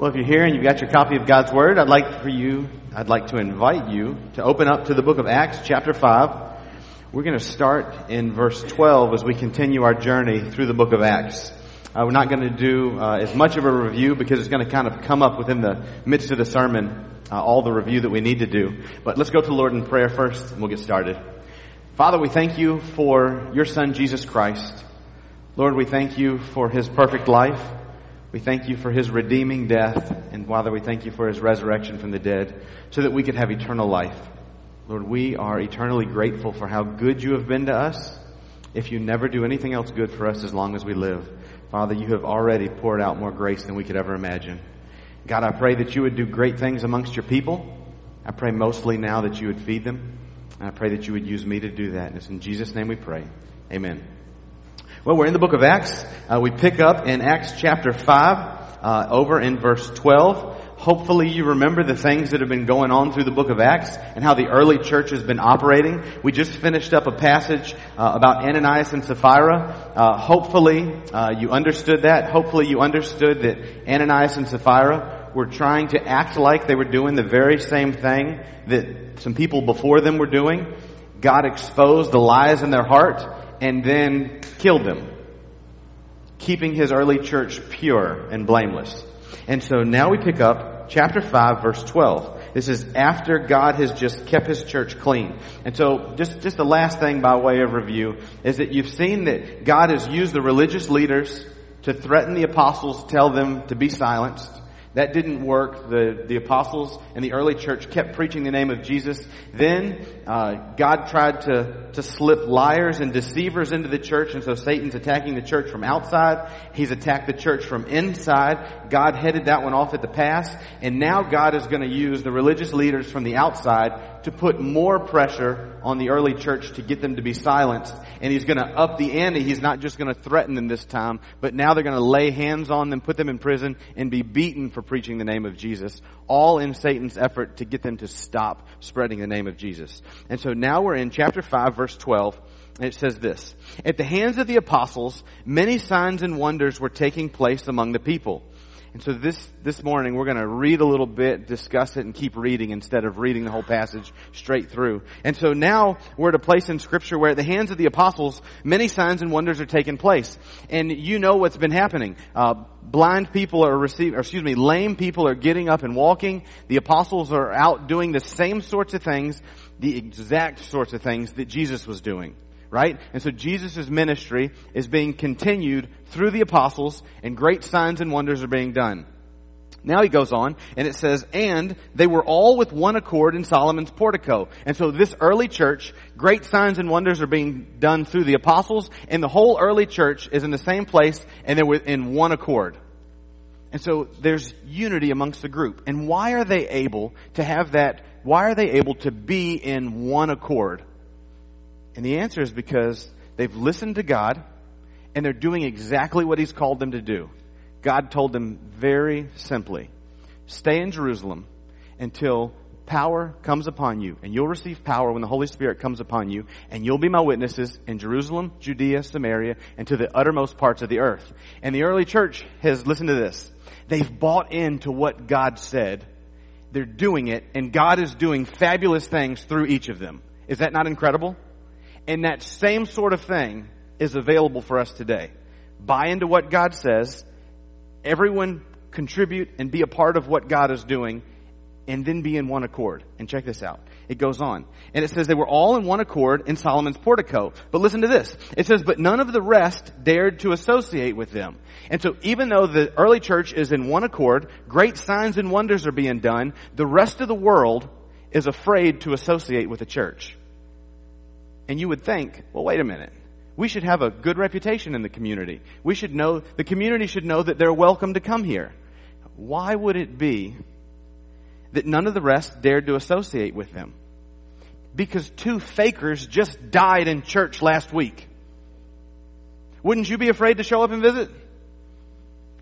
Well, if you're here and you've got your copy of God's Word, I'd like for you, I'd like to invite you to open up to the book of Acts, chapter 5. We're going to start in verse 12 as we continue our journey through the book of Acts. Uh, we're not going to do uh, as much of a review because it's going to kind of come up within the midst of the sermon, uh, all the review that we need to do. But let's go to the Lord in prayer first and we'll get started. Father, we thank you for your Son, Jesus Christ. Lord, we thank you for his perfect life. We thank you for his redeeming death, and Father, we thank you for his resurrection from the dead so that we could have eternal life. Lord, we are eternally grateful for how good you have been to us. If you never do anything else good for us as long as we live, Father, you have already poured out more grace than we could ever imagine. God, I pray that you would do great things amongst your people. I pray mostly now that you would feed them. And I pray that you would use me to do that. And it's in Jesus' name we pray. Amen. Well, we're in the book of Acts. Uh, we pick up in Acts chapter 5, uh, over in verse 12. Hopefully you remember the things that have been going on through the book of Acts and how the early church has been operating. We just finished up a passage uh, about Ananias and Sapphira. Uh, hopefully uh, you understood that. Hopefully you understood that Ananias and Sapphira were trying to act like they were doing the very same thing that some people before them were doing. God exposed the lies in their heart and then killed them, keeping his early church pure and blameless. And so now we pick up chapter 5 verse 12. This is after God has just kept his church clean. And so just, just the last thing by way of review is that you've seen that God has used the religious leaders to threaten the apostles, tell them to be silenced. That didn't work. The, the apostles and the early church kept preaching the name of Jesus. Then uh, God tried to, to slip liars and deceivers into the church, and so Satan's attacking the church from outside. He's attacked the church from inside. God headed that one off at the pass, and now God is going to use the religious leaders from the outside to put more pressure on the early church to get them to be silenced. And He's going to up the ante. He's not just going to threaten them this time, but now they're going to lay hands on them, put them in prison, and be beaten for preaching the name of Jesus, all in Satan's effort to get them to stop spreading the name of Jesus. And so now we're in chapter 5 verse 12, and it says this, At the hands of the apostles, many signs and wonders were taking place among the people. And so this, this morning we're going to read a little bit, discuss it, and keep reading instead of reading the whole passage straight through. And so now we're at a place in scripture where at the hands of the apostles, many signs and wonders are taking place. And you know what's been happening. Uh, blind people are receiving, or excuse me, lame people are getting up and walking. The apostles are out doing the same sorts of things, the exact sorts of things that Jesus was doing right? And so Jesus' ministry is being continued through the apostles and great signs and wonders are being done. Now he goes on and it says, and they were all with one accord in Solomon's portico. And so this early church, great signs and wonders are being done through the apostles and the whole early church is in the same place and they're in one accord. And so there's unity amongst the group. And why are they able to have that, why are they able to be in one accord? And the answer is because they've listened to God and they're doing exactly what He's called them to do. God told them very simply, stay in Jerusalem until power comes upon you and you'll receive power when the Holy Spirit comes upon you and you'll be my witnesses in Jerusalem, Judea, Samaria, and to the uttermost parts of the earth. And the early church has listened to this. They've bought into what God said. They're doing it and God is doing fabulous things through each of them. Is that not incredible? And that same sort of thing is available for us today. Buy into what God says, everyone contribute and be a part of what God is doing, and then be in one accord. And check this out. It goes on. And it says they were all in one accord in Solomon's portico. But listen to this. It says, but none of the rest dared to associate with them. And so even though the early church is in one accord, great signs and wonders are being done, the rest of the world is afraid to associate with the church. And you would think, well, wait a minute. We should have a good reputation in the community. We should know, the community should know that they're welcome to come here. Why would it be that none of the rest dared to associate with them? Because two fakers just died in church last week. Wouldn't you be afraid to show up and visit?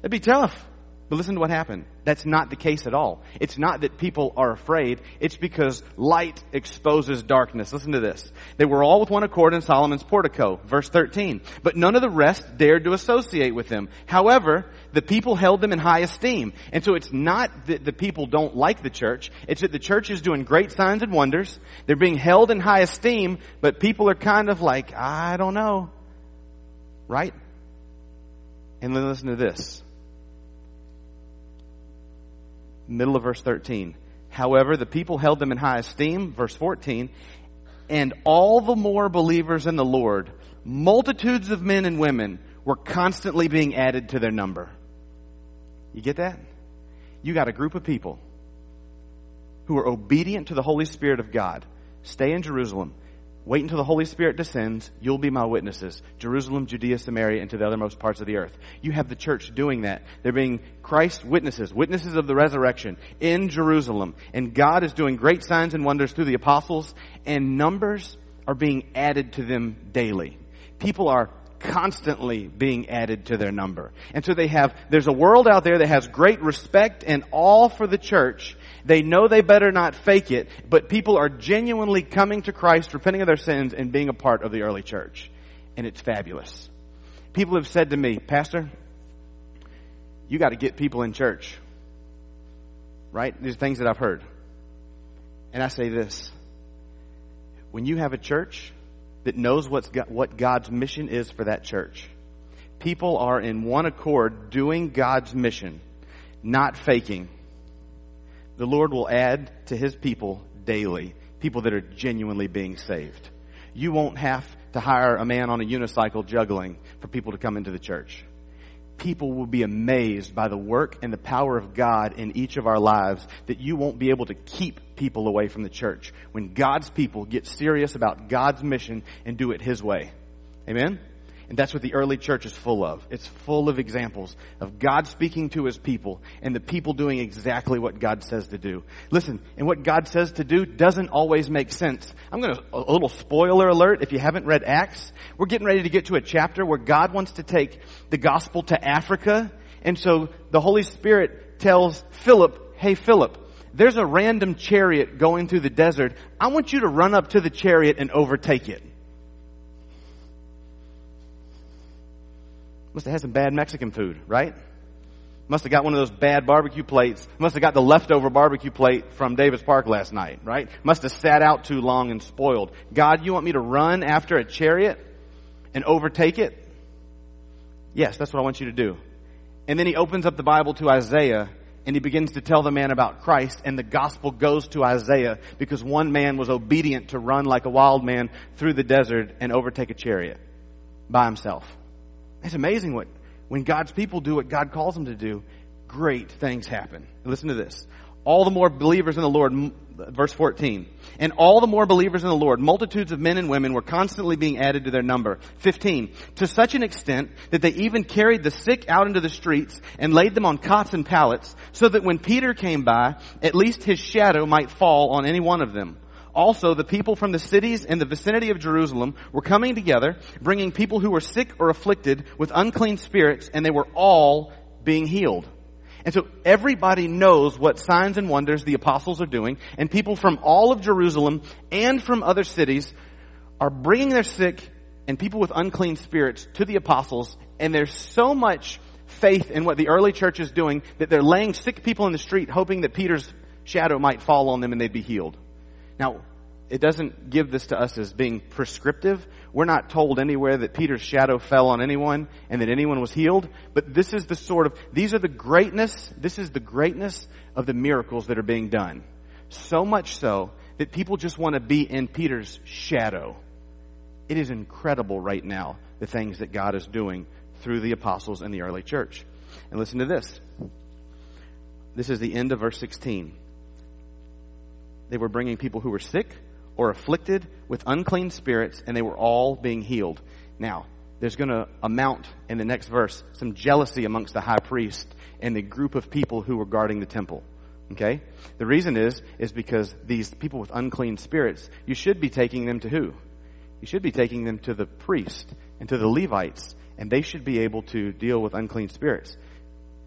It'd be tough. But listen to what happened. That's not the case at all. It's not that people are afraid. It's because light exposes darkness. Listen to this. They were all with one accord in Solomon's portico. Verse 13. But none of the rest dared to associate with them. However, the people held them in high esteem. And so it's not that the people don't like the church. It's that the church is doing great signs and wonders. They're being held in high esteem, but people are kind of like, I don't know. Right? And then listen to this middle of verse 13. However, the people held them in high esteem, verse 14, and all the more believers in the Lord, multitudes of men and women were constantly being added to their number. You get that? You got a group of people who are obedient to the Holy Spirit of God. Stay in Jerusalem. Wait until the Holy Spirit descends. You'll be my witnesses. Jerusalem, Judea, Samaria, and to the othermost parts of the earth. You have the church doing that. They're being Christ witnesses, witnesses of the resurrection in Jerusalem. And God is doing great signs and wonders through the apostles, and numbers are being added to them daily. People are constantly being added to their number. And so they have, there's a world out there that has great respect and awe for the church, they know they better not fake it, but people are genuinely coming to Christ, repenting of their sins, and being a part of the early church. And it's fabulous. People have said to me, Pastor, you got to get people in church. Right? These are things that I've heard. And I say this. When you have a church that knows what's got, what God's mission is for that church, people are in one accord doing God's mission, not faking the Lord will add to his people daily people that are genuinely being saved. You won't have to hire a man on a unicycle juggling for people to come into the church. People will be amazed by the work and the power of God in each of our lives that you won't be able to keep people away from the church when God's people get serious about God's mission and do it His way. Amen? And that's what the early church is full of. It's full of examples of God speaking to his people and the people doing exactly what God says to do. Listen, and what God says to do doesn't always make sense. I'm going to, a little spoiler alert if you haven't read Acts. We're getting ready to get to a chapter where God wants to take the gospel to Africa. And so the Holy Spirit tells Philip, hey Philip, there's a random chariot going through the desert. I want you to run up to the chariot and overtake it. Must have had some bad Mexican food, right? Must have got one of those bad barbecue plates. Must have got the leftover barbecue plate from Davis Park last night, right? Must have sat out too long and spoiled. God, you want me to run after a chariot and overtake it? Yes, that's what I want you to do. And then he opens up the Bible to Isaiah and he begins to tell the man about Christ and the gospel goes to Isaiah because one man was obedient to run like a wild man through the desert and overtake a chariot by himself. It's amazing what, when God's people do what God calls them to do, great things happen. Listen to this. All the more believers in the Lord, verse 14. And all the more believers in the Lord, multitudes of men and women were constantly being added to their number. 15. To such an extent that they even carried the sick out into the streets and laid them on cots and pallets so that when Peter came by, at least his shadow might fall on any one of them. Also, the people from the cities in the vicinity of Jerusalem were coming together, bringing people who were sick or afflicted with unclean spirits, and they were all being healed. And so everybody knows what signs and wonders the apostles are doing, and people from all of Jerusalem and from other cities are bringing their sick and people with unclean spirits to the apostles, and there's so much faith in what the early church is doing that they're laying sick people in the street hoping that Peter's shadow might fall on them and they'd be healed. Now, it doesn't give this to us as being prescriptive. We're not told anywhere that Peter's shadow fell on anyone and that anyone was healed. But this is the sort of, these are the greatness, this is the greatness of the miracles that are being done. So much so that people just want to be in Peter's shadow. It is incredible right now, the things that God is doing through the apostles and the early church. And listen to this. This is the end of verse 16. They were bringing people who were sick or afflicted with unclean spirits, and they were all being healed. Now, there's going to amount in the next verse some jealousy amongst the high priest and the group of people who were guarding the temple. Okay? The reason is, is because these people with unclean spirits, you should be taking them to who? You should be taking them to the priest and to the Levites, and they should be able to deal with unclean spirits.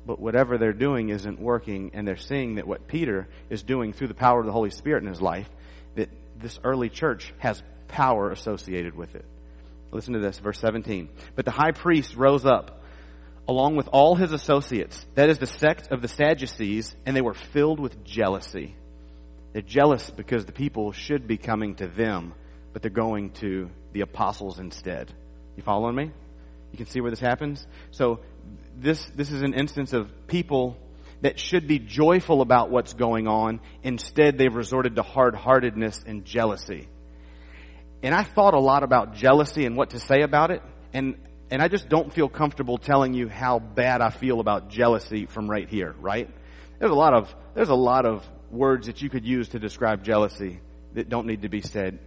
but whatever they're doing isn't working, and they're seeing that what Peter is doing through the power of the Holy Spirit in his life, that this early church has power associated with it. Listen to this, verse 17. But the high priest rose up, along with all his associates, that is the sect of the Sadducees, and they were filled with jealousy. They're jealous because the people should be coming to them, but they're going to the apostles instead. You following me? You can see where this happens? So this, this is an instance of people that should be joyful about what's going on. Instead, they've resorted to hard-heartedness and jealousy. And I thought a lot about jealousy and what to say about it. And, and I just don't feel comfortable telling you how bad I feel about jealousy from right here, right? There's a lot of, there's a lot of words that you could use to describe jealousy that don't need to be said.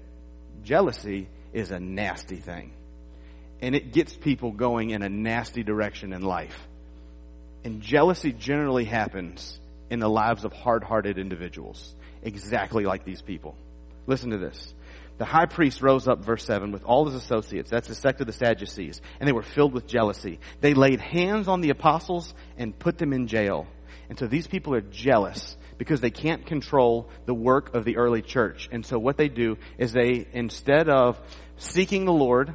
Jealousy is a nasty thing and it gets people going in a nasty direction in life. And jealousy generally happens in the lives of hard-hearted individuals, exactly like these people. Listen to this. The high priest rose up, verse 7, with all his associates. That's the sect of the Sadducees. And they were filled with jealousy. They laid hands on the apostles and put them in jail. And so these people are jealous because they can't control the work of the early church. And so what they do is they, instead of seeking the Lord,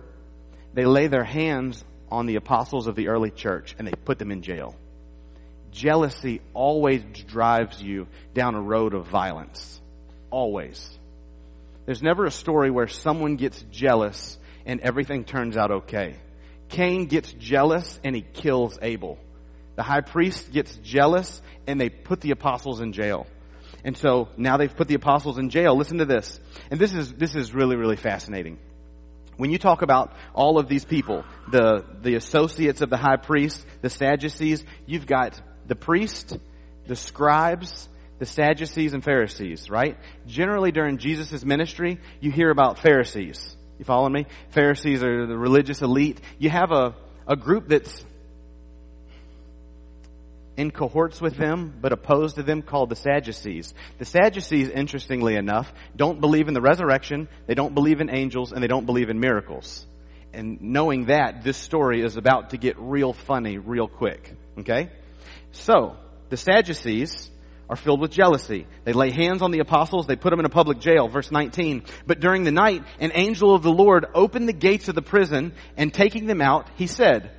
they lay their hands on the apostles of the early church and they put them in jail. Jealousy always drives you down a road of violence. Always. There's never a story where someone gets jealous and everything turns out okay. Cain gets jealous and he kills Abel. The high priest gets jealous and they put the apostles in jail. And so now they've put the apostles in jail. Listen to this. And this is, this is really, really fascinating. When you talk about all of these people, the, the associates of the high priest, the Sadducees, you've got the priest, the scribes, the Sadducees and Pharisees, right? Generally during Jesus' ministry, you hear about Pharisees. You follow me? Pharisees are the religious elite. You have a, a group that's in cohorts with them, but opposed to them called the Sadducees. The Sadducees, interestingly enough, don't believe in the resurrection, they don't believe in angels, and they don't believe in miracles. And knowing that, this story is about to get real funny real quick. Okay? So, the Sadducees are filled with jealousy. They lay hands on the apostles, they put them in a public jail. Verse 19. But during the night, an angel of the Lord opened the gates of the prison, and taking them out, he said,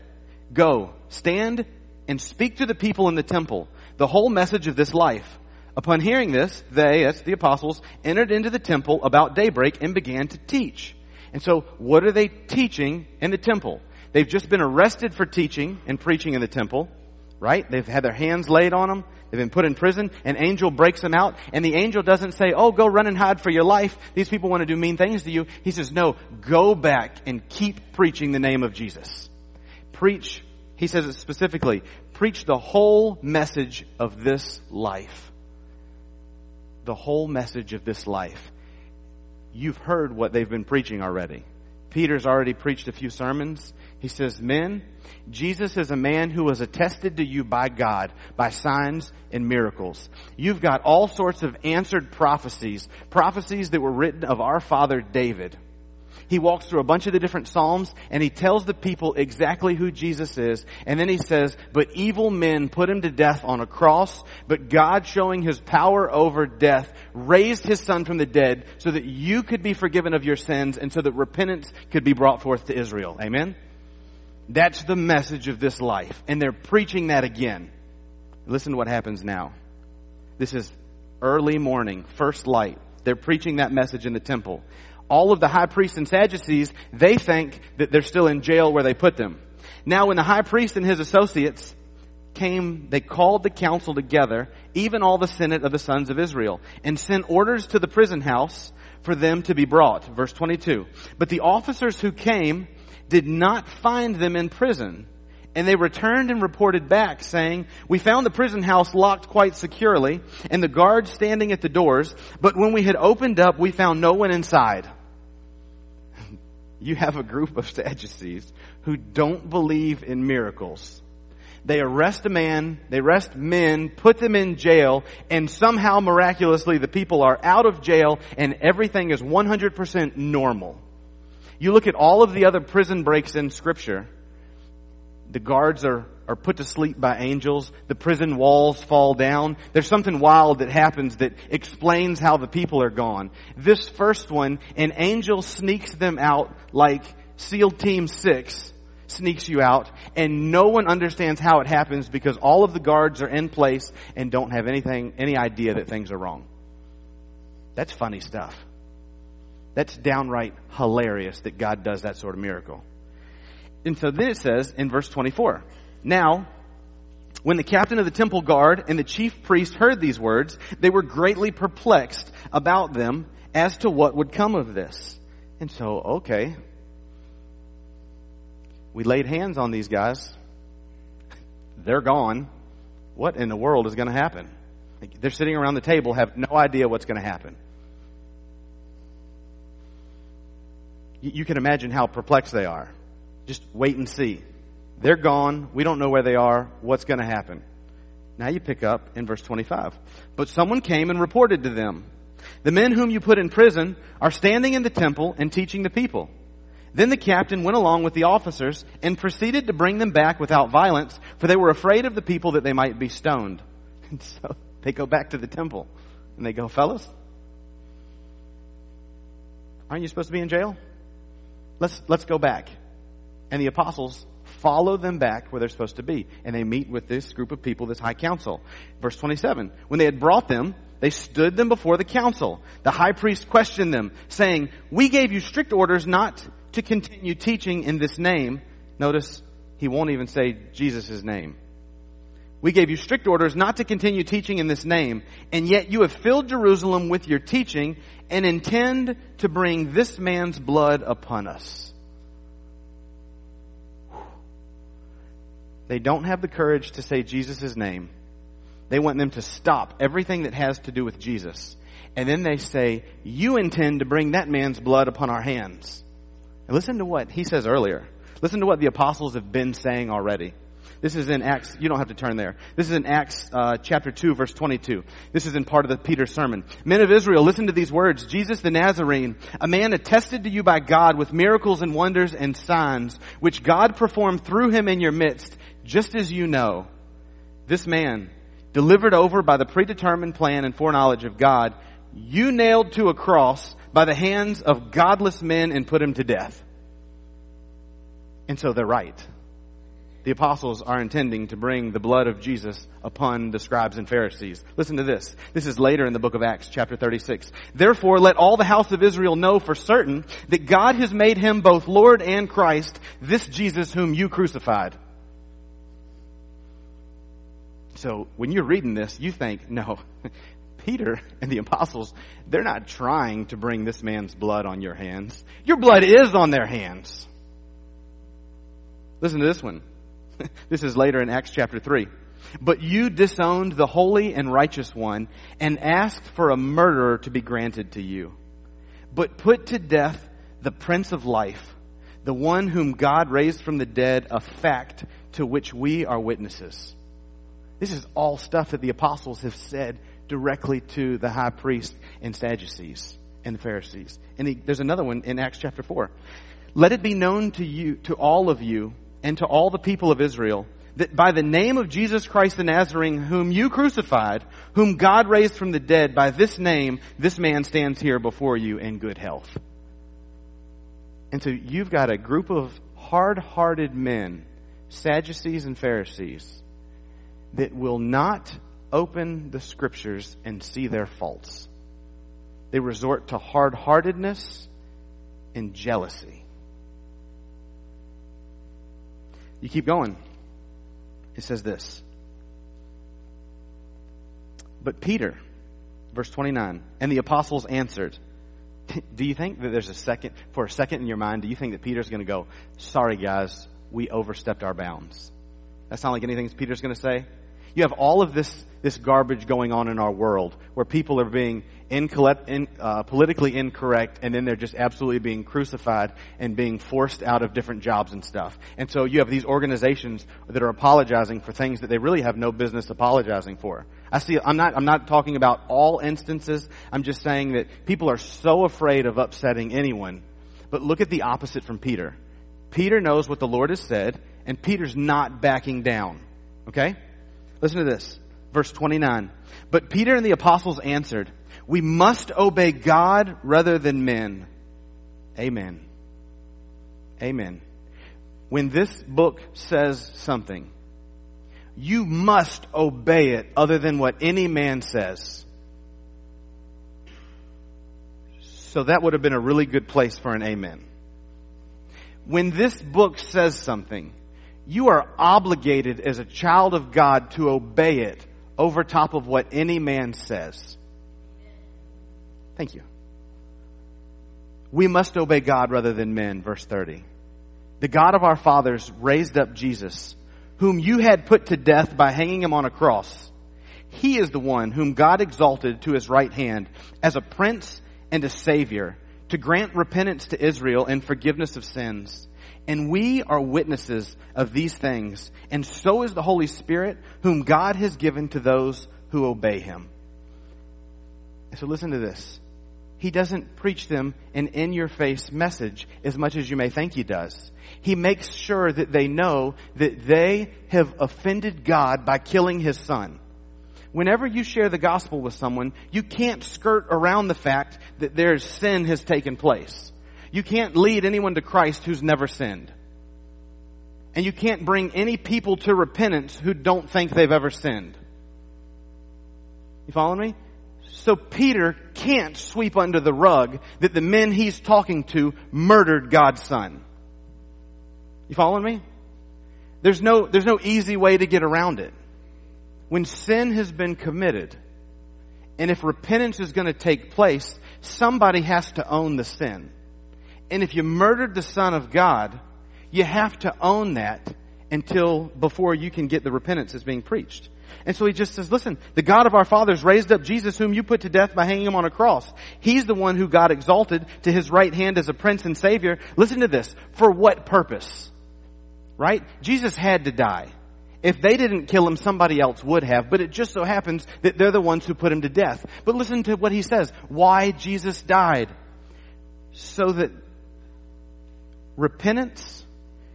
Go, stand and speak to the people in the temple the whole message of this life. Upon hearing this, they, that's the apostles, entered into the temple about daybreak and began to teach. And so, what are they teaching in the temple? They've just been arrested for teaching and preaching in the temple, right? They've had their hands laid on them. They've been put in prison. An angel breaks them out. And the angel doesn't say, oh, go run and hide for your life. These people want to do mean things to you. He says, no, go back and keep preaching the name of Jesus. Preach he says it specifically, preach the whole message of this life. The whole message of this life. You've heard what they've been preaching already. Peter's already preached a few sermons. He says, men, Jesus is a man who was attested to you by God by signs and miracles. You've got all sorts of answered prophecies, prophecies that were written of our father David he walks through a bunch of the different Psalms and he tells the people exactly who Jesus is. And then he says, but evil men put him to death on a cross, but God showing his power over death raised his son from the dead so that you could be forgiven of your sins and so that repentance could be brought forth to Israel. Amen? That's the message of this life. And they're preaching that again. Listen to what happens now. This is early morning, first light. They're preaching that message in the temple all of the high priests and Sadducees, they think that they're still in jail where they put them. Now when the high priest and his associates came, they called the council together, even all the senate of the sons of Israel, and sent orders to the prison house for them to be brought. Verse 22. But the officers who came did not find them in prison, and they returned and reported back saying, we found the prison house locked quite securely and the guards standing at the doors, but when we had opened up, we found no one inside you have a group of Sadducees who don't believe in miracles. They arrest a man, they arrest men, put them in jail, and somehow miraculously the people are out of jail and everything is 100% normal. You look at all of the other prison breaks in scripture, the guards are, are put to sleep by angels. The prison walls fall down. There's something wild that happens that explains how the people are gone. This first one, an angel sneaks them out like SEAL Team 6 sneaks you out and no one understands how it happens because all of the guards are in place and don't have anything, any idea that things are wrong. That's funny stuff. That's downright hilarious that God does that sort of miracle. And so then it says in verse 24, Now, when the captain of the temple guard and the chief priest heard these words, they were greatly perplexed about them as to what would come of this. And so, okay, we laid hands on these guys. They're gone. What in the world is going to happen? They're sitting around the table, have no idea what's going to happen. You can imagine how perplexed they are. Just wait and see. They're gone. We don't know where they are. What's going to happen? Now you pick up in verse 25. But someone came and reported to them, the men whom you put in prison are standing in the temple and teaching the people. Then the captain went along with the officers and proceeded to bring them back without violence, for they were afraid of the people that they might be stoned. And so they go back to the temple and they go, fellas, aren't you supposed to be in jail? Let's, let's go back. And the apostles follow them back where they're supposed to be. And they meet with this group of people, this high council. Verse 27. When they had brought them, they stood them before the council. The high priest questioned them, saying, We gave you strict orders not to continue teaching in this name. Notice he won't even say Jesus' name. We gave you strict orders not to continue teaching in this name, and yet you have filled Jerusalem with your teaching and intend to bring this man's blood upon us. They don't have the courage to say Jesus' name. They want them to stop everything that has to do with Jesus. And then they say, you intend to bring that man's blood upon our hands. And listen to what he says earlier. Listen to what the apostles have been saying already. This is in Acts, you don't have to turn there. This is in Acts uh, chapter 2 verse 22. This is in part of the Peter sermon. Men of Israel, listen to these words. Jesus the Nazarene, a man attested to you by God with miracles and wonders and signs, which God performed through him in your midst, just as you know. This man, delivered over by the predetermined plan and foreknowledge of God, you nailed to a cross by the hands of godless men and put him to death. And so they're right. The apostles are intending to bring the blood of Jesus upon the scribes and Pharisees. Listen to this. This is later in the book of Acts, chapter 36. Therefore, let all the house of Israel know for certain that God has made him both Lord and Christ, this Jesus whom you crucified. So when you're reading this, you think, no, Peter and the apostles, they're not trying to bring this man's blood on your hands. Your blood is on their hands. Listen to this one. this is later in Acts chapter 3. But you disowned the holy and righteous one and asked for a murderer to be granted to you. But put to death the prince of life, the one whom God raised from the dead, a fact to which we are witnesses. This is all stuff that the apostles have said directly to the high priest and Sadducees and the Pharisees. And he, there's another one in Acts chapter 4. Let it be known to you, to all of you, and to all the people of Israel, that by the name of Jesus Christ the Nazarene, whom you crucified, whom God raised from the dead, by this name, this man stands here before you in good health. And so you've got a group of hard-hearted men, Sadducees and Pharisees, that will not open the scriptures and see their faults. They resort to hard heartedness and jealousy. You keep going. It says this. But Peter, verse 29, and the apostles answered, do you think that there's a second, for a second in your mind, do you think that Peter's going to go, sorry guys, we overstepped our bounds? That sound like anything Peter's going to say? You have all of this, this garbage going on in our world where people are being in, uh, politically incorrect and then they're just absolutely being crucified and being forced out of different jobs and stuff. And so you have these organizations that are apologizing for things that they really have no business apologizing for. I see, I'm not, I'm not talking about all instances. I'm just saying that people are so afraid of upsetting anyone. But look at the opposite from Peter. Peter knows what the Lord has said And Peter's not backing down. Okay? Listen to this. Verse 29. But Peter and the apostles answered, we must obey God rather than men. Amen. Amen. When this book says something, you must obey it other than what any man says. So that would have been a really good place for an amen. When this book says something, you are obligated as a child of God to obey it over top of what any man says. Thank you. We must obey God rather than men, verse 30. The God of our fathers raised up Jesus, whom you had put to death by hanging him on a cross. He is the one whom God exalted to his right hand as a prince and a savior to grant repentance to Israel and forgiveness of sins. And we are witnesses of these things, and so is the Holy Spirit, whom God has given to those who obey him. So listen to this. He doesn't preach them an in your face message as much as you may think he does. He makes sure that they know that they have offended God by killing his son. Whenever you share the gospel with someone, you can't skirt around the fact that there's sin has taken place. You can't lead anyone to Christ who's never sinned. And you can't bring any people to repentance who don't think they've ever sinned. You follow me? So Peter can't sweep under the rug that the men he's talking to murdered God's son. You following me? There's no, there's no easy way to get around it. When sin has been committed, and if repentance is going to take place, somebody has to own the sin. And if you murdered the son of God, you have to own that until before you can get the repentance that's being preached. And so he just says, listen, the God of our fathers raised up Jesus whom you put to death by hanging him on a cross. He's the one who God exalted to his right hand as a prince and savior. Listen to this. For what purpose? Right? Jesus had to die. If they didn't kill him, somebody else would have, but it just so happens that they're the ones who put him to death. But listen to what he says. Why Jesus died. So that repentance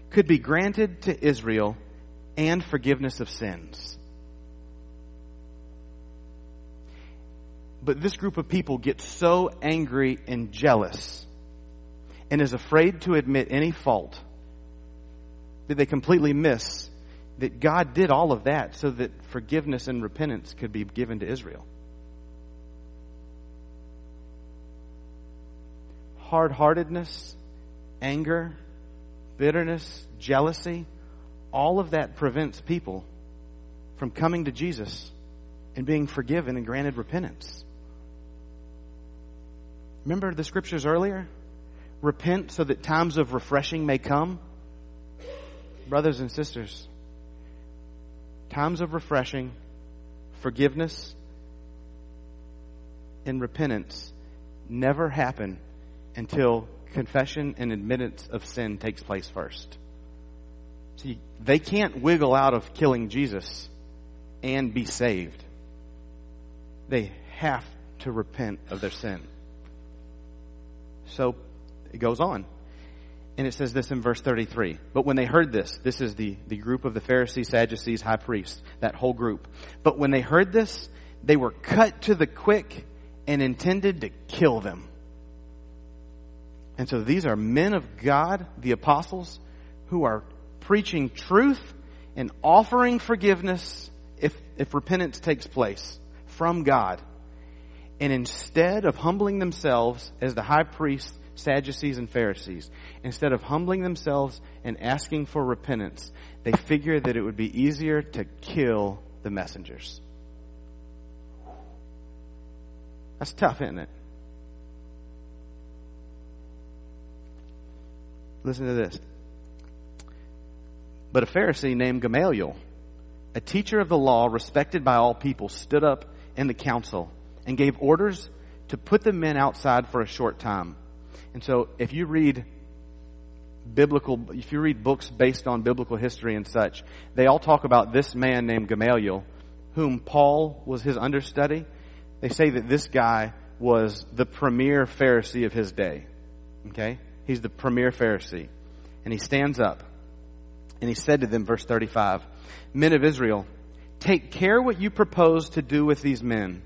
could be granted to Israel and forgiveness of sins. But this group of people gets so angry and jealous and is afraid to admit any fault that they completely miss that God did all of that so that forgiveness and repentance could be given to Israel. Hard heartedness, anger, bitterness, jealousy, all of that prevents people from coming to Jesus and being forgiven and granted repentance. Remember the scriptures earlier? Repent so that times of refreshing may come. Brothers and sisters, times of refreshing, forgiveness, and repentance never happen until confession and admittance of sin takes place first. See, they can't wiggle out of killing Jesus and be saved. They have to repent of their sin. So it goes on. And it says this in verse 33. But when they heard this, this is the, the group of the Pharisees, Sadducees, high priests, that whole group. But when they heard this, they were cut to the quick and intended to kill them. And so these are men of God, the apostles, who are preaching truth and offering forgiveness if, if repentance takes place from God. And instead of humbling themselves as the high priests, Sadducees, and Pharisees, instead of humbling themselves and asking for repentance, they figure that it would be easier to kill the messengers. That's tough, isn't it? Listen to this. But a Pharisee named Gamaliel, a teacher of the law respected by all people, stood up in the council and gave orders to put the men outside for a short time. And so if you read biblical, if you read books based on biblical history and such, they all talk about this man named Gamaliel, whom Paul was his understudy. They say that this guy was the premier Pharisee of his day. Okay? He's the premier Pharisee. And he stands up And he said to them, verse 35, Men of Israel, take care what you propose to do with these men.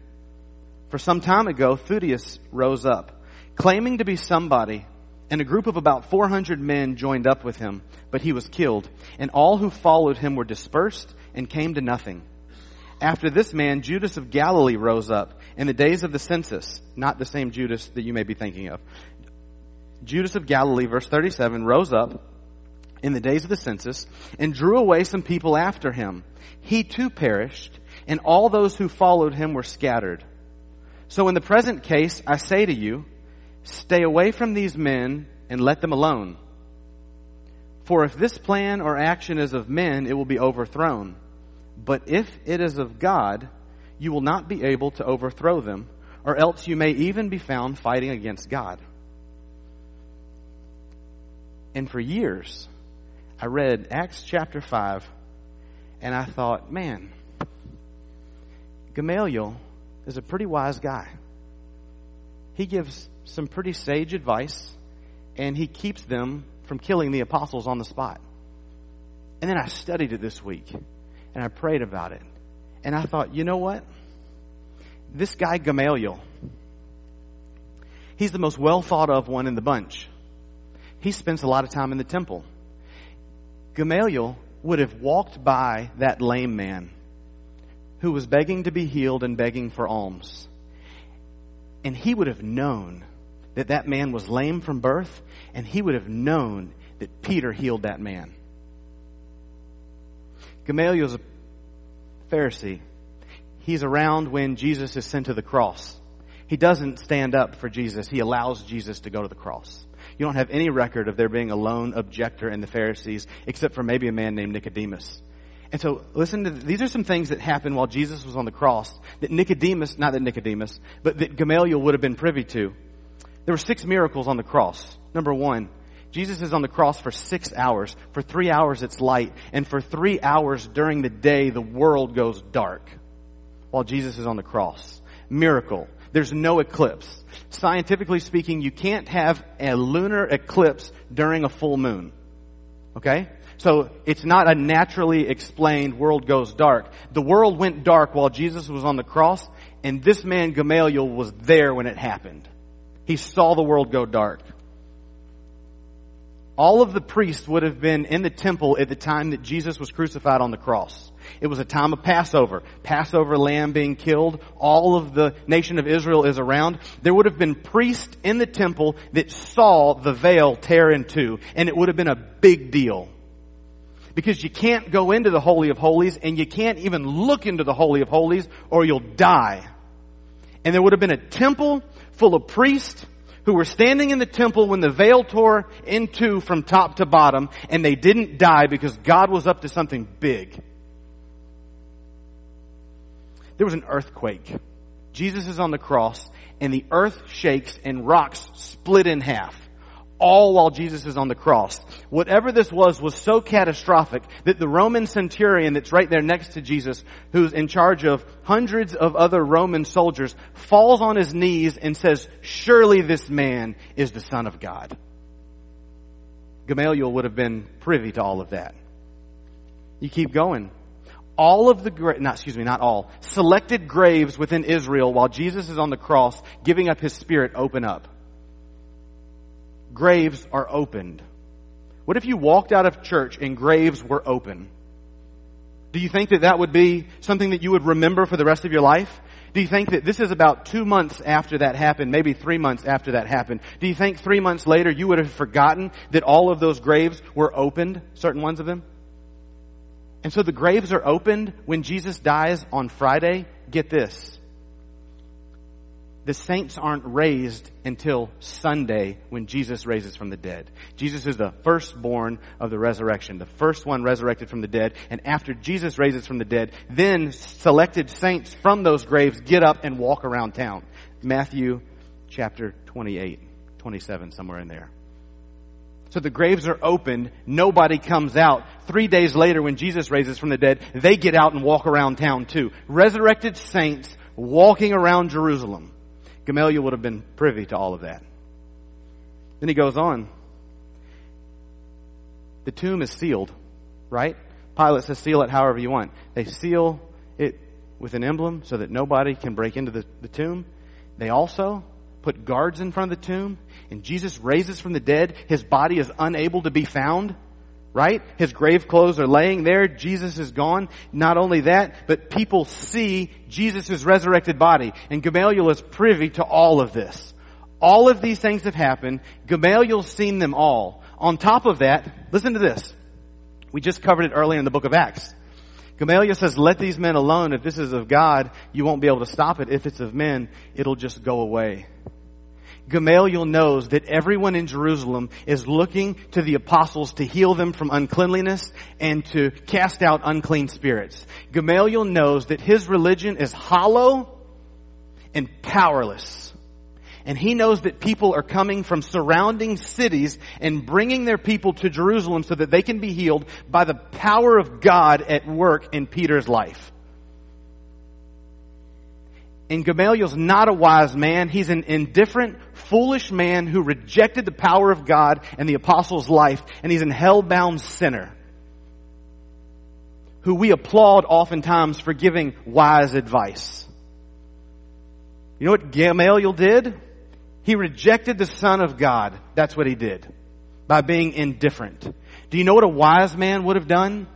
For some time ago, Theudas rose up, claiming to be somebody, and a group of about 400 men joined up with him, but he was killed, and all who followed him were dispersed and came to nothing. After this man, Judas of Galilee rose up in the days of the census, not the same Judas that you may be thinking of. Judas of Galilee, verse 37, rose up in the days of the census and drew away some people after him. He too perished, and all those who followed him were scattered. So in the present case, I say to you, stay away from these men and let them alone. For if this plan or action is of men, it will be overthrown. But if it is of God, you will not be able to overthrow them, or else you may even be found fighting against God. And for years, I read Acts chapter 5, and I thought, man, Gamaliel is a pretty wise guy. He gives some pretty sage advice, and he keeps them from killing the apostles on the spot. And then I studied it this week, and I prayed about it. And I thought, you know what? This guy Gamaliel, he's the most well thought of one in the bunch. He spends a lot of time in the temple. Gamaliel would have walked by that lame man who was begging to be healed and begging for alms. And he would have known that that man was lame from birth, and he would have known that Peter healed that man. Gamaliel is a Pharisee. He's around when Jesus is sent to the cross. He doesn't stand up for Jesus. He allows Jesus to go to the cross. You don't have any record of there being a lone objector in the Pharisees, except for maybe a man named Nicodemus. And so, listen to, these are some things that happened while Jesus was on the cross that Nicodemus, not that Nicodemus, but that Gamaliel would have been privy to. There were six miracles on the cross. Number one, Jesus is on the cross for six hours. For three hours it's light. And for three hours during the day, the world goes dark while Jesus is on the cross. Miracle. There's no eclipse. Scientifically speaking, you can't have a lunar eclipse during a full moon. Okay? So it's not a naturally explained world goes dark. The world went dark while Jesus was on the cross, and this man Gamaliel was there when it happened. He saw the world go dark. All of the priests would have been in the temple at the time that Jesus was crucified on the cross. It was a time of Passover. Passover lamb being killed. All of the nation of Israel is around. There would have been priests in the temple that saw the veil tear in two, and it would have been a big deal. Because you can't go into the Holy of Holies, and you can't even look into the Holy of Holies, or you'll die. And there would have been a temple full of priests who were standing in the temple when the veil tore in two from top to bottom, and they didn't die because God was up to something big there was an earthquake. Jesus is on the cross and the earth shakes and rocks split in half. All while Jesus is on the cross. Whatever this was was so catastrophic that the Roman centurion that's right there next to Jesus, who's in charge of hundreds of other Roman soldiers, falls on his knees and says, surely this man is the son of God. Gamaliel would have been privy to all of that. You keep going all of the, gra- not, excuse me, not all, selected graves within Israel while Jesus is on the cross giving up his spirit open up. Graves are opened. What if you walked out of church and graves were open? Do you think that that would be something that you would remember for the rest of your life? Do you think that this is about two months after that happened, maybe three months after that happened? Do you think three months later you would have forgotten that all of those graves were opened, certain ones of them? And so the graves are opened when Jesus dies on Friday. Get this. The saints aren't raised until Sunday when Jesus raises from the dead. Jesus is the firstborn of the resurrection, the first one resurrected from the dead. And after Jesus raises from the dead, then selected saints from those graves get up and walk around town. Matthew chapter 28, 27, somewhere in there. So the graves are opened. Nobody comes out. Three days later, when Jesus raises from the dead, they get out and walk around town too. Resurrected saints walking around Jerusalem. Gamaliel would have been privy to all of that. Then he goes on. The tomb is sealed. right? Pilate says seal it however you want. They seal it with an emblem so that nobody can break into the, the tomb. They also put guards in front of the tomb and Jesus raises from the dead. His body is unable to be found. Right? His grave clothes are laying there. Jesus is gone. Not only that, but people see Jesus' resurrected body. And Gamaliel is privy to all of this. All of these things have happened. Gamaliel's seen them all. On top of that, listen to this. We just covered it earlier in the book of Acts. Gamaliel says, let these men alone. If this is of God, you won't be able to stop it. If it's of men, it'll just go away. Gamaliel knows that everyone in Jerusalem is looking to the apostles to heal them from uncleanliness and to cast out unclean spirits. Gamaliel knows that his religion is hollow and powerless. And he knows that people are coming from surrounding cities and bringing their people to Jerusalem so that they can be healed by the power of God at work in Peter's life. And Gamaliel's not a wise man. He's an indifferent, foolish man who rejected the power of God and the apostles' life, and he's an hell-bound sinner who we applaud oftentimes for giving wise advice. You know what Gamaliel did? He rejected the Son of God. That's what he did. By being indifferent. Do you know what a wise man would have done?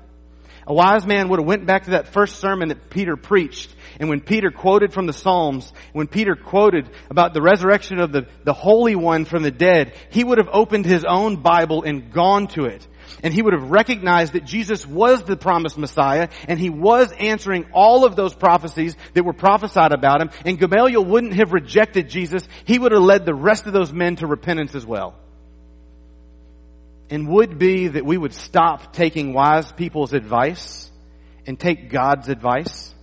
A wise man would have went back to that first sermon that Peter preached. And when Peter quoted from the Psalms, when Peter quoted about the resurrection of the, the Holy One from the dead, he would have opened his own Bible and gone to it and he would have recognized that Jesus was the promised Messiah and he was answering all of those prophecies that were prophesied about him and Gamaliel wouldn't have rejected Jesus. He would have led the rest of those men to repentance as well. And would be that we would stop taking wise people's advice and take God's advice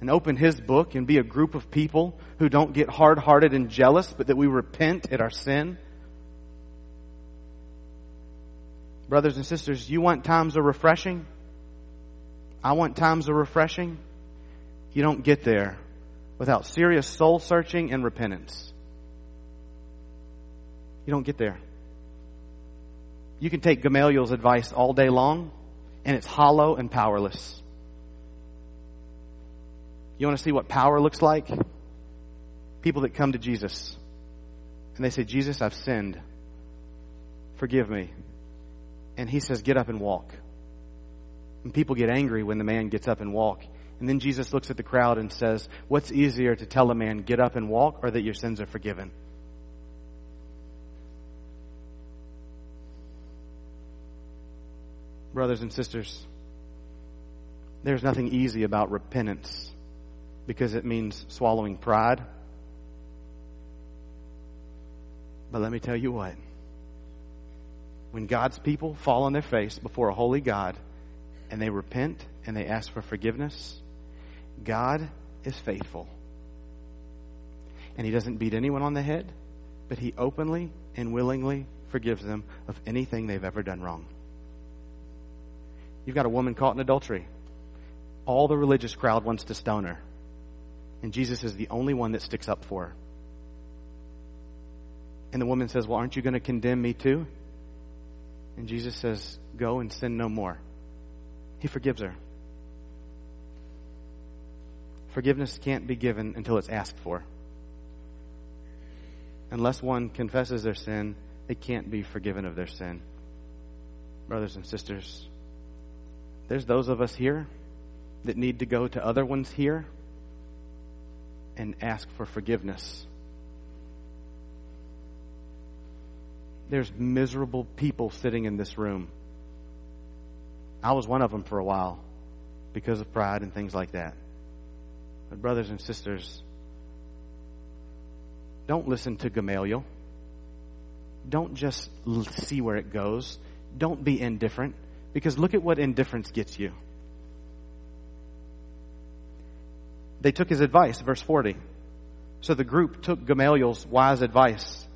and open his book and be a group of people who don't get hard-hearted and jealous, but that we repent at our sin Brothers and sisters, you want times of refreshing? I want times of refreshing. You don't get there without serious soul searching and repentance. You don't get there. You can take Gamaliel's advice all day long, and it's hollow and powerless. You want to see what power looks like? People that come to Jesus and they say, Jesus, I've sinned. Forgive me and he says, get up and walk. And people get angry when the man gets up and walk. And then Jesus looks at the crowd and says, what's easier to tell a man, get up and walk, or that your sins are forgiven? Brothers and sisters, there's nothing easy about repentance because it means swallowing pride. But let me tell you what when God's people fall on their face before a holy God and they repent and they ask for forgiveness, God is faithful. And He doesn't beat anyone on the head, but He openly and willingly forgives them of anything they've ever done wrong. You've got a woman caught in adultery. All the religious crowd wants to stone her. And Jesus is the only one that sticks up for her. And the woman says, Well, aren't you going to condemn me too? And Jesus says, Go and sin no more. He forgives her. Forgiveness can't be given until it's asked for. Unless one confesses their sin, they can't be forgiven of their sin. Brothers and sisters, there's those of us here that need to go to other ones here and ask for forgiveness there's miserable people sitting in this room. I was one of them for a while because of pride and things like that. But, brothers and sisters, don't listen to Gamaliel. Don't just see where it goes. Don't be indifferent because look at what indifference gets you. They took his advice, verse 40. So the group took Gamaliel's wise advice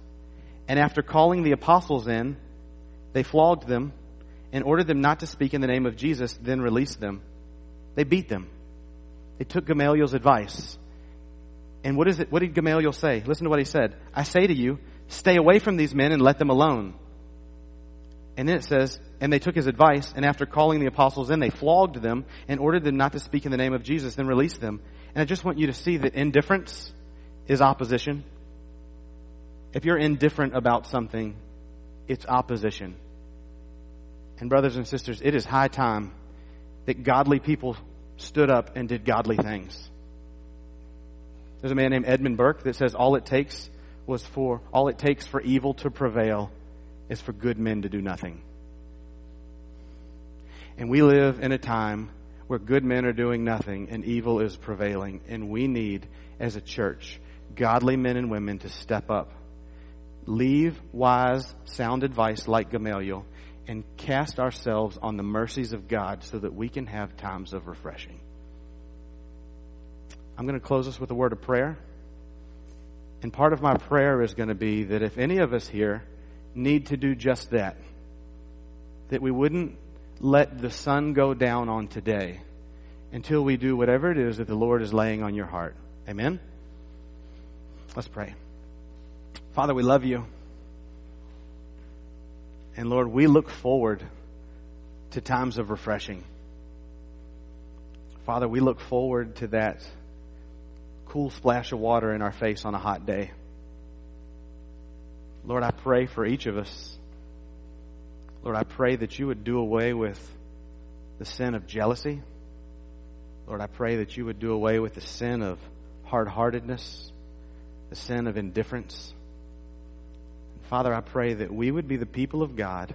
and after calling the apostles in, they flogged them and ordered them not to speak in the name of Jesus, then released them. They beat them. They took Gamaliel's advice. And what is it? What did Gamaliel say? Listen to what he said. I say to you, stay away from these men and let them alone. And then it says, and they took his advice, and after calling the apostles in, they flogged them and ordered them not to speak in the name of Jesus, then released them. And I just want you to see that indifference is opposition. If you're indifferent about something, it's opposition. And brothers and sisters, it is high time that godly people stood up and did godly things. There's a man named Edmund Burke that says all it takes was for, all it takes for evil to prevail is for good men to do nothing. And we live in a time where good men are doing nothing and evil is prevailing. And we need, as a church, godly men and women to step up. Leave wise, sound advice like Gamaliel and cast ourselves on the mercies of God so that we can have times of refreshing. I'm going to close us with a word of prayer. And part of my prayer is going to be that if any of us here need to do just that, that we wouldn't let the sun go down on today until we do whatever it is that the Lord is laying on your heart. Amen? Let's pray. Father, we love you. And Lord, we look forward to times of refreshing. Father, we look forward to that cool splash of water in our face on a hot day. Lord, I pray for each of us. Lord, I pray that you would do away with the sin of jealousy. Lord, I pray that you would do away with the sin of hard heartedness, the sin of indifference. Father, I pray that we would be the people of God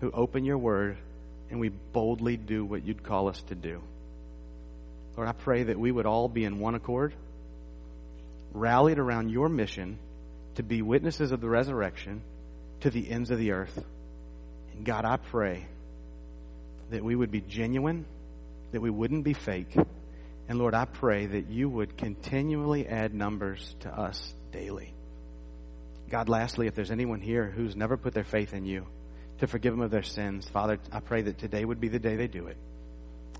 who open your word and we boldly do what you'd call us to do. Lord, I pray that we would all be in one accord, rallied around your mission to be witnesses of the resurrection to the ends of the earth. And God, I pray that we would be genuine, that we wouldn't be fake. And Lord, I pray that you would continually add numbers to us daily. God, lastly, if there's anyone here who's never put their faith in you to forgive them of their sins, Father, I pray that today would be the day they do it.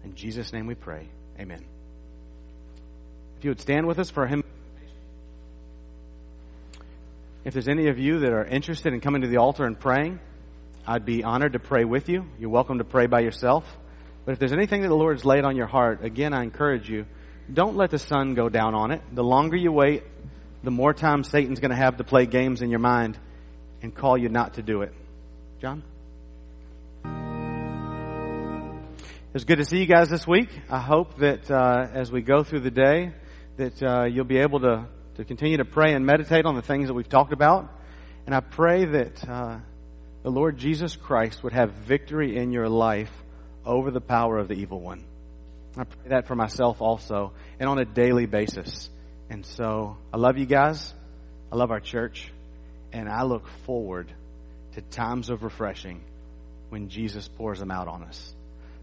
In Jesus' name we pray. Amen. If you would stand with us for hymn. If there's any of you that are interested in coming to the altar and praying, I'd be honored to pray with you. You're welcome to pray by yourself. But if there's anything that the Lord's laid on your heart, again, I encourage you, don't let the sun go down on it. The longer you wait, the more time Satan's going to have to play games in your mind and call you not to do it. John? It's good to see you guys this week. I hope that uh, as we go through the day, that uh, you'll be able to, to continue to pray and meditate on the things that we've talked about. And I pray that uh, the Lord Jesus Christ would have victory in your life over the power of the evil one. I pray that for myself also and on a daily basis. And so I love you guys. I love our church. And I look forward to times of refreshing when Jesus pours them out on us.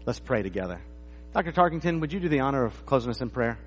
Let's pray together. Dr. Tarkington, would you do the honor of closing us in prayer?